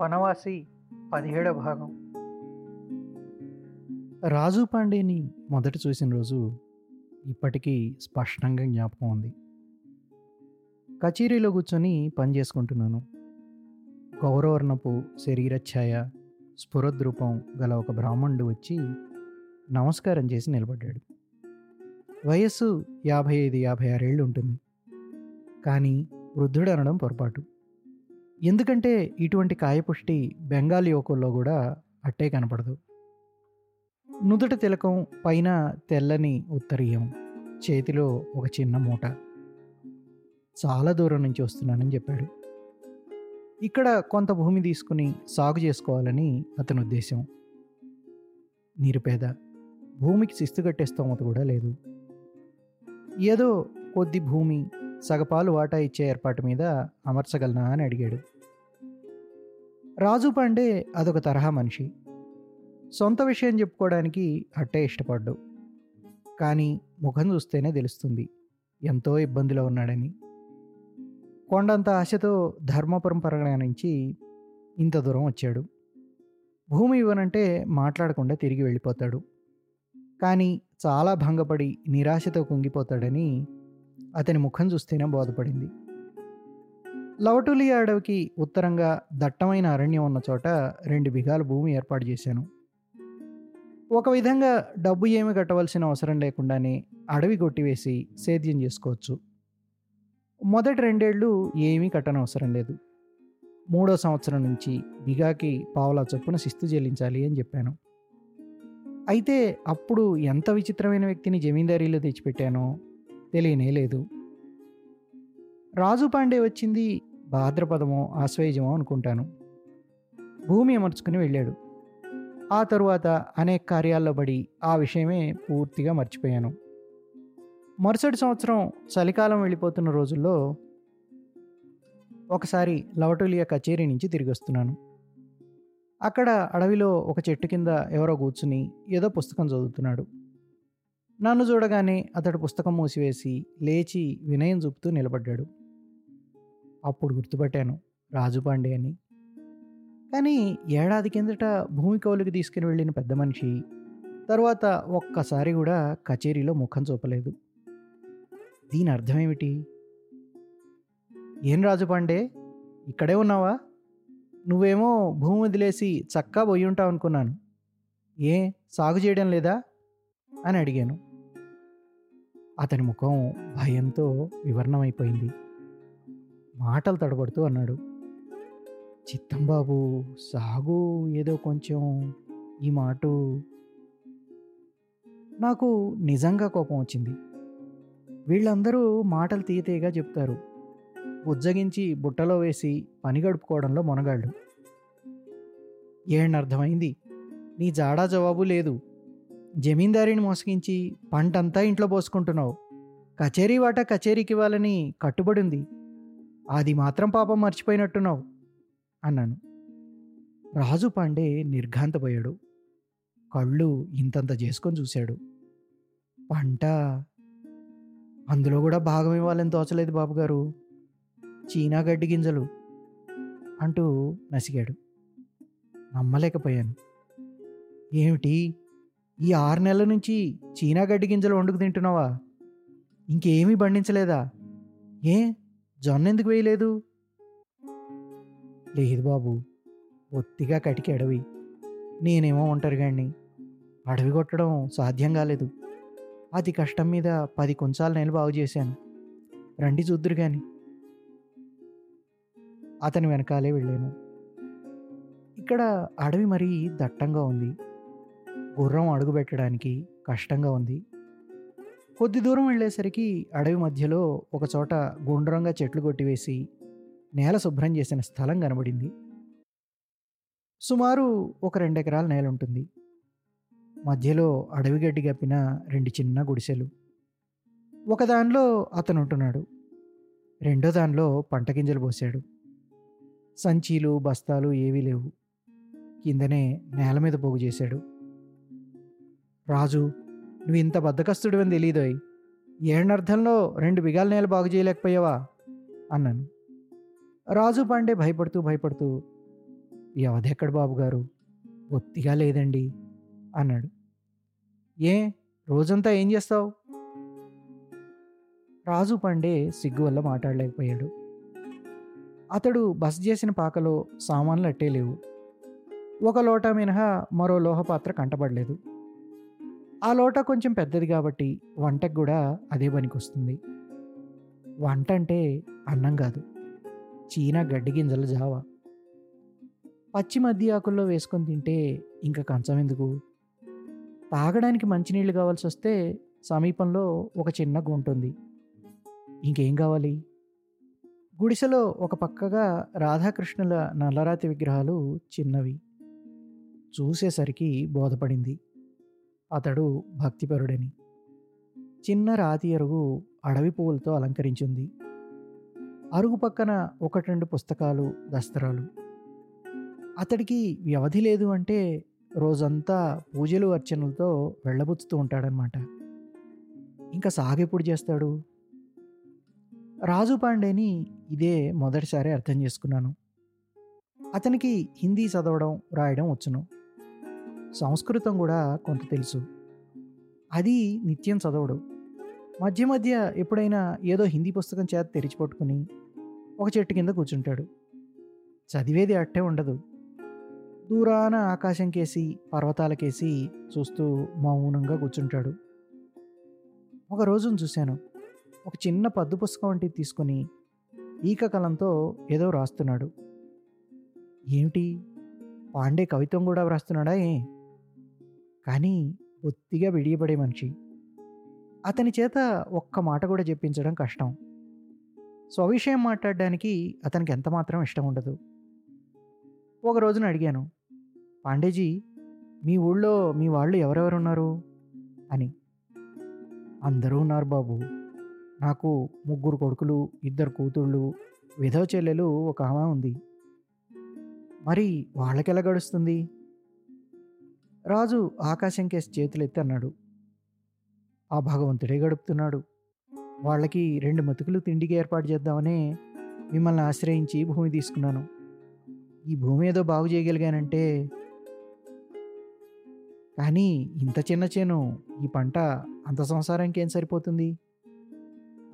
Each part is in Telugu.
వనవాసి పదిహేడవ భాగం. రాజు పాండేని మొదట చూసిన రోజు ఇప్పటికీ స్పష్టంగా జ్ఞాపకం ఉంది. కచేరీలో కూర్చొని పని చేసుకుంటున్నాను. గౌరవర్ణపు శరీరఛాయ స్ఫురద్రూపం గల ఒక బ్రాహ్మణుడు వచ్చి నమస్కారం చేసి నిలబడ్డాడు. వయస్సు యాభై ఐదు యాభై ఆరేళ్ళు ఉంటుంది. కానీ వృద్ధుడు అనడం పొరపాటు. ఎందుకంటే ఇటువంటి కాయపుష్టి బెంగాలీ యువకుల్లో కూడా అట్టే కనపడదు. నుదుట తిలకం పైన తెల్లని ఉత్తరీయం చేతిలో ఒక చిన్న మూట. చాలా దూరం నుంచి వస్తున్నానని చెప్పాడు. ఇక్కడ కొంత భూమి తీసుకుని సాగు చేసుకోవాలని అతని ఉద్దేశం. నిరుపేద భూమికి శిస్తు కట్టే స్తోమత కూడా లేదు. ఏదో కొద్ది భూమి సగపాలు వాటా ఇచ్చే ఏర్పాటు మీద అమర్చగలనా అని అడిగాడు. రాజు పాండే అదొక తరహా మనిషి. సొంత విషయం చెప్పుకోవడానికి అట్టే ఇష్టపడ్డు. కానీ ముఖం చూస్తేనే తెలుస్తుంది ఎంతో ఇబ్బందిలో ఉన్నాడని. కొండంత ఆశతో ధర్మపురం పరగణ ఇంత దూరం వచ్చాడు. భూమి ఇవ్వనంటే మాట్లాడకుండా తిరిగి వెళ్ళిపోతాడు. కానీ చాలా భంగపడి నిరాశతో కుంగిపోతాడని అతని ముఖం చూస్తేనే బోధపడింది. లవటులి అడవికి ఉత్తరంగా దట్టమైన అరణ్యం ఉన్న చోట రెండు బిఘాల భూమి ఏర్పాటు చేశాను. ఒక విధంగా డబ్బు ఏమి కట్టవలసిన అవసరం లేకుండానే అడవి కొట్టివేసి సేద్యం చేసుకోవచ్చు. మొదటి రెండేళ్ళు ఏమీ కట్టనవసరం లేదు. మూడో సంవత్సరం నుంచి బిగాకి పావులా చొప్పున శిస్తు చెల్లించాలి అని చెప్పాను. అయితే అప్పుడు ఎంత విచిత్రమైన వ్యక్తిని జమీందారీలో తెచ్చిపెట్టానో తెలియనే లేదు. రాజు పాండే వచ్చింది భాద్రపదమో ఆశ్వయుజమో అనుకుంటాను. భూమి అమర్చుకుని వెళ్ళాడు. ఆ తరువాత అనేక కార్యాల్లో పడి ఆ విషయమే పూర్తిగా మర్చిపోయాను. మరుసటి సంవత్సరం చలికాలం వెళ్ళిపోతున్న రోజుల్లో ఒకసారి లవటోలియా కచేరీ నుంచి తిరిగి వస్తున్నాను. అక్కడ అడవిలో ఒక చెట్టు కింద ఎవరో కూర్చుని ఏదో పుస్తకం చదువుతున్నాడు. నన్ను చూడగానే అతడు పుస్తకం మూసివేసి లేచి వినయం చూపుతూ నిలబడ్డాడు. అప్పుడు గుర్తుపట్టాను రాజు పాండే అని. కానీ ఏడాది కిందట భూమి కౌలుకి తీసుకుని వెళ్ళిన పెద్ద మనిషి తర్వాత ఒక్కసారి కూడా కచేరీలో ముఖం చూపలేదు. దీని అర్థమేమిటి? ఏం రాజు పాండే? ఇక్కడే ఉన్నావా? నువ్వేమో భూమి వదిలేసి చక్కా పోయి ఉంటావు అనుకున్నాను. ఏ సాగు చేయడం లేదా? అని అడిగాను. అతని ముఖం భయంతో వివరణమైపోయింది. మాటలు తడబడుతూ అన్నాడు. చిత్తం బాబు సాగు ఏదో కొంచెం ఈ మాట నాకు నిజంగా కోపం వచ్చింది. వీళ్ళందరూ మాటలు తీయతీయగా చెప్తారు. బుజ్జగించి బుట్టలో వేసి పని గడుపుకోవడంలో మొనగాళ్ళు. ఏణర్థమైంది నీ జాడా జవాబు లేదు. జమీందారిని మోసగించి పంటంతా ఇంట్లో పోసుకుంటున్నావు. కచేరీ వాటా కచేరీకి ఇవ్వాలని కట్టుబడి ఉంది. అది మాత్రం పాపం మర్చిపోయినట్టున్నావు అన్నాను. రాజు పాండే నిర్ఘాంతపోయాడు. కళ్ళు ఇంతంత చేసుకొని చూశాడు. పంట? అందులో కూడా భాగం ఇవ్వాలని తోచలేదు బాబుగారు. చీనా గడ్డి గింజలు అంటూ నసిగాడు. నమ్మలేకపోయాను. ఏమిటి? ఈ ఆరు నెలల నుంచి చీనా గడ్డి గింజలు వండుకు తింటున్నావా? ఇంకేమీ పండించలేదా? ఏ? జొన్న ఎందుకు వేయలేదు? లేదు బాబు ఒత్తిగా కటికి అడవి. నేనేమో ఒంటరిగాడిని. అడవి కొట్టడం సాధ్యం కాలేదు. అతి కష్టం మీద పది కొంచాల నెల బాగు చేశాను. రండి చూద్దురు కానీ అతని వెనకాలే వెళ్ళాను. ఇక్కడ అడవి మరీ దట్టంగా ఉంది. గుర్రం అడుగు పెట్టడానికి కష్టంగా ఉంది. కొద్ది దూరం వెళ్ళేసరికి అడవి మధ్యలో ఒక చోట గుండ్రంగా చెట్లు కొట్టివేసి నేల శుభ్రం చేసిన స్థలం కనబడింది. సుమారు ఒక రెండెకరాల నేల ఉంటుంది. మధ్యలో అడవి గడ్డి కప్పిన రెండు చిన్న గుడిసెలు. ఒక దానిలో అతను ఉంటున్నాడు. రెండో దానిలో పంట గింజలు పోసాడు. సంచీలు బస్తాలు ఏవీ లేవు. కిందనే నేల మీద పోగు చేశాడు. రాజు నువ్వు ఇంత బద్దకస్తుడు అని తెలియదోయ్ ఏడనర్థంలో రెండు బిగాల నేల బాగు చేయలేకపోయావా? అన్నాను. రాజు పాండే భయపడుతూ భయపడుతూ ఎవదెక్కడ బాబు గారు? ఒత్తిగా లేదండి. అన్నాడు. ఏ? రోజంతా ఏం చేస్తావు? రాజు పాండే సిగ్గు వల్ల మాట్లాడలేకపోయాడు. అతడు బస్ చేసిన పాకలో సామాన్లు అట్టే లేవు. ఒక లోట మినహా మరో లోహపాత్ర కంటపడలేదు. ఆ లోట కొంచెం పెద్దది కాబట్టి వంటకు కూడా అదే పనికొస్తుంది. వంట అంటే అన్నం కాదు. చీనా గడ్డి గింజల జావ. పచ్చి మధ్య ఆకుల్లో వేసుకొని తింటే ఇంకా కంచం ఎందుకు? తాగడానికి మంచినీళ్ళు కావాల్సి వస్తే సమీపంలో ఒక చిన్న గుంటుంది. ఇంకేం కావాలి? గుడిసెలో ఒక పక్కగా రాధాకృష్ణుల నల్లరాతి విగ్రహాలు చిన్నవి. చూసేసరికి బోధపడింది. అతడు భక్తిపరుడని. చిన్న రాతి అరుగు అడవి పువ్వులతో అలంకరించింది. అరుగు పక్కన ఒకటి రెండు పుస్తకాలు దస్తరాలు. అతడికి వ్యవధి లేదు అంటే రోజంతా పూజలు అర్చనలతో వెళ్ళబుచ్చుతూ ఉంటాడనమాట. ఇంకా సాగెప్పుడు చేస్తాడు? రాజు పాండేని ఇదే మొదటిసారి అర్థం చేసుకున్నాను. అతనికి హిందీ చదవడం రాయడం వచ్చును. సంస్కృతం కూడా కొంత తెలుసు. అది నిత్యం చదవడు. మధ్య మధ్య ఎప్పుడైనా ఏదో హిందీ పుస్తకం చేత తెరిచిపట్టుకుని ఒక చెట్టు కింద కూర్చుంటాడు. చదివేది అట్టే ఉండదు. దూరాన ఆకాశం కేసి పర్వతాలకేసి చూస్తూ మౌనంగా కూర్చుంటాడు. ఒక రోజును చూశాను. ఒక చిన్న పద్దు పుస్తకం వంటిది తీసుకుని ఈక కలంతో ఏదో రాస్తున్నాడు. ఏమిటి? పాండే కవిత్వం కూడా వ్రాస్తున్నాడా ఏ? కానీ బొత్తిగా విడియబడే మనిషి. అతని చేత ఒక్క మాట కూడా చెప్పించడం కష్టం. స్వవిషయం మాట్లాడడానికి అతనికి ఎంత మాత్రం ఇష్టం ఉండదు. ఒక రోజున అడిగాను పాండేజీ మీ ఊళ్ళో మీ వాళ్ళు ఎవరెవరు ఉన్నారు? అని. అందరూ ఉన్నారు బాబు. నాకు ముగ్గురు కొడుకులు ఇద్దరు కూతుళ్ళు విధవ చెల్లెలు ఒక ఆమె ఉంది. మరి వాళ్ళకెలా గడుస్తుంది? రాజు ఆకాశం కేసి చేతులు అన్నాడు. ఆ భగవంతుడే గడుపుతున్నాడు. వాళ్ళకి రెండు మతుకులు తిండికి ఏర్పాటు చేద్దామనే మిమ్మల్ని ఆశ్రయించి భూమి తీసుకున్నాను. ఈ భూమి ఏదో బాగు చేయగలిగానంటే కానీ ఇంత చిన్న చేను ఈ పంట అంత సంసారానికి ఏం సరిపోతుంది?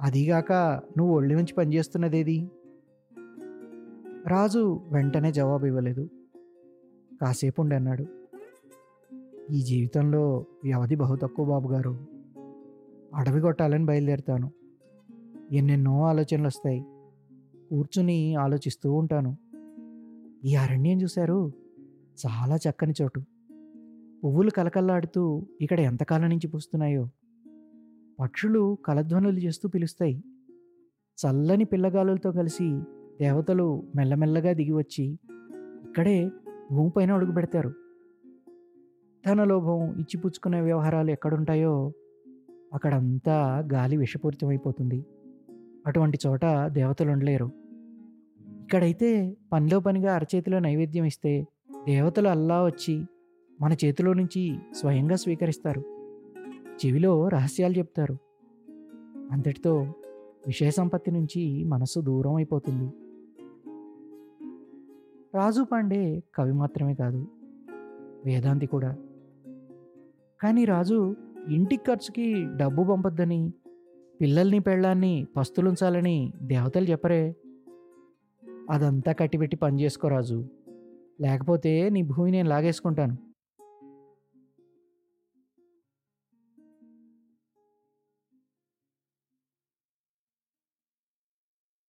అదీగాక నువ్వు ఒళ్ళి నుంచి పనిచేస్తున్నదేది? రాజు వెంటనే జవాబు ఇవ్వలేదు కాసేపు ఉండి అన్నాడు. ఈ జీవితంలో వ్యవధి బహు తక్కువ బాబు గారు. అడవి కొట్టాలని బయలుదేరుతాను. ఎన్నెన్నో ఆలోచనలు వస్తాయి. కూర్చుని ఆలోచిస్తూ ఉంటాను. ఈ అరణ్యం చూశారు? చాలా చక్కని చోటు. పువ్వులు కలకల్లాడుతూ ఇక్కడ ఎంతకాలం నుంచి పూస్తున్నాయో. పక్షులు కలధ్వనులు చేస్తూ పిలుస్తాయి. చల్లని పిల్లగాలులతో కలిసి దేవతలు మెల్లమెల్లగా దిగివచ్చి ఇక్కడే భూమిపైన అడుగు పెడతారు. ధనలోభం ఇచ్చిపుచ్చుకునే వ్యవహారాలు ఎక్కడుంటాయో అక్కడంతా గాలి విషపూరితమైపోతుంది. అటువంటి చోట దేవతలు ఉండలేరు. ఇక్కడైతే పనిలో పనిగా అరచేతిలో నైవేద్యం ఇస్తే దేవతలు అల్లా వచ్చి మన చేతిలో నుంచి స్వయంగా స్వీకరిస్తారు. చెవిలో రహస్యాలు చెప్తారు. అంతటితో విషయ సంపత్తి నుంచి మనసు దూరం అయిపోతుంది రాజు పాండే కవి మాత్రమే కాదు వేదాంతి కూడా. కానీ రాజు ఇంటి ఖర్చుకి డబ్బు పంపొద్దని పిల్లల్ని పెళ్ళాన్ని పస్తులుంచాలని దేవతలు చెప్పరే. అదంతా కట్టిపెట్టి పనిచేసుకో రాజు. లేకపోతే నీ భూమి నేను లాగేసుకుంటాను.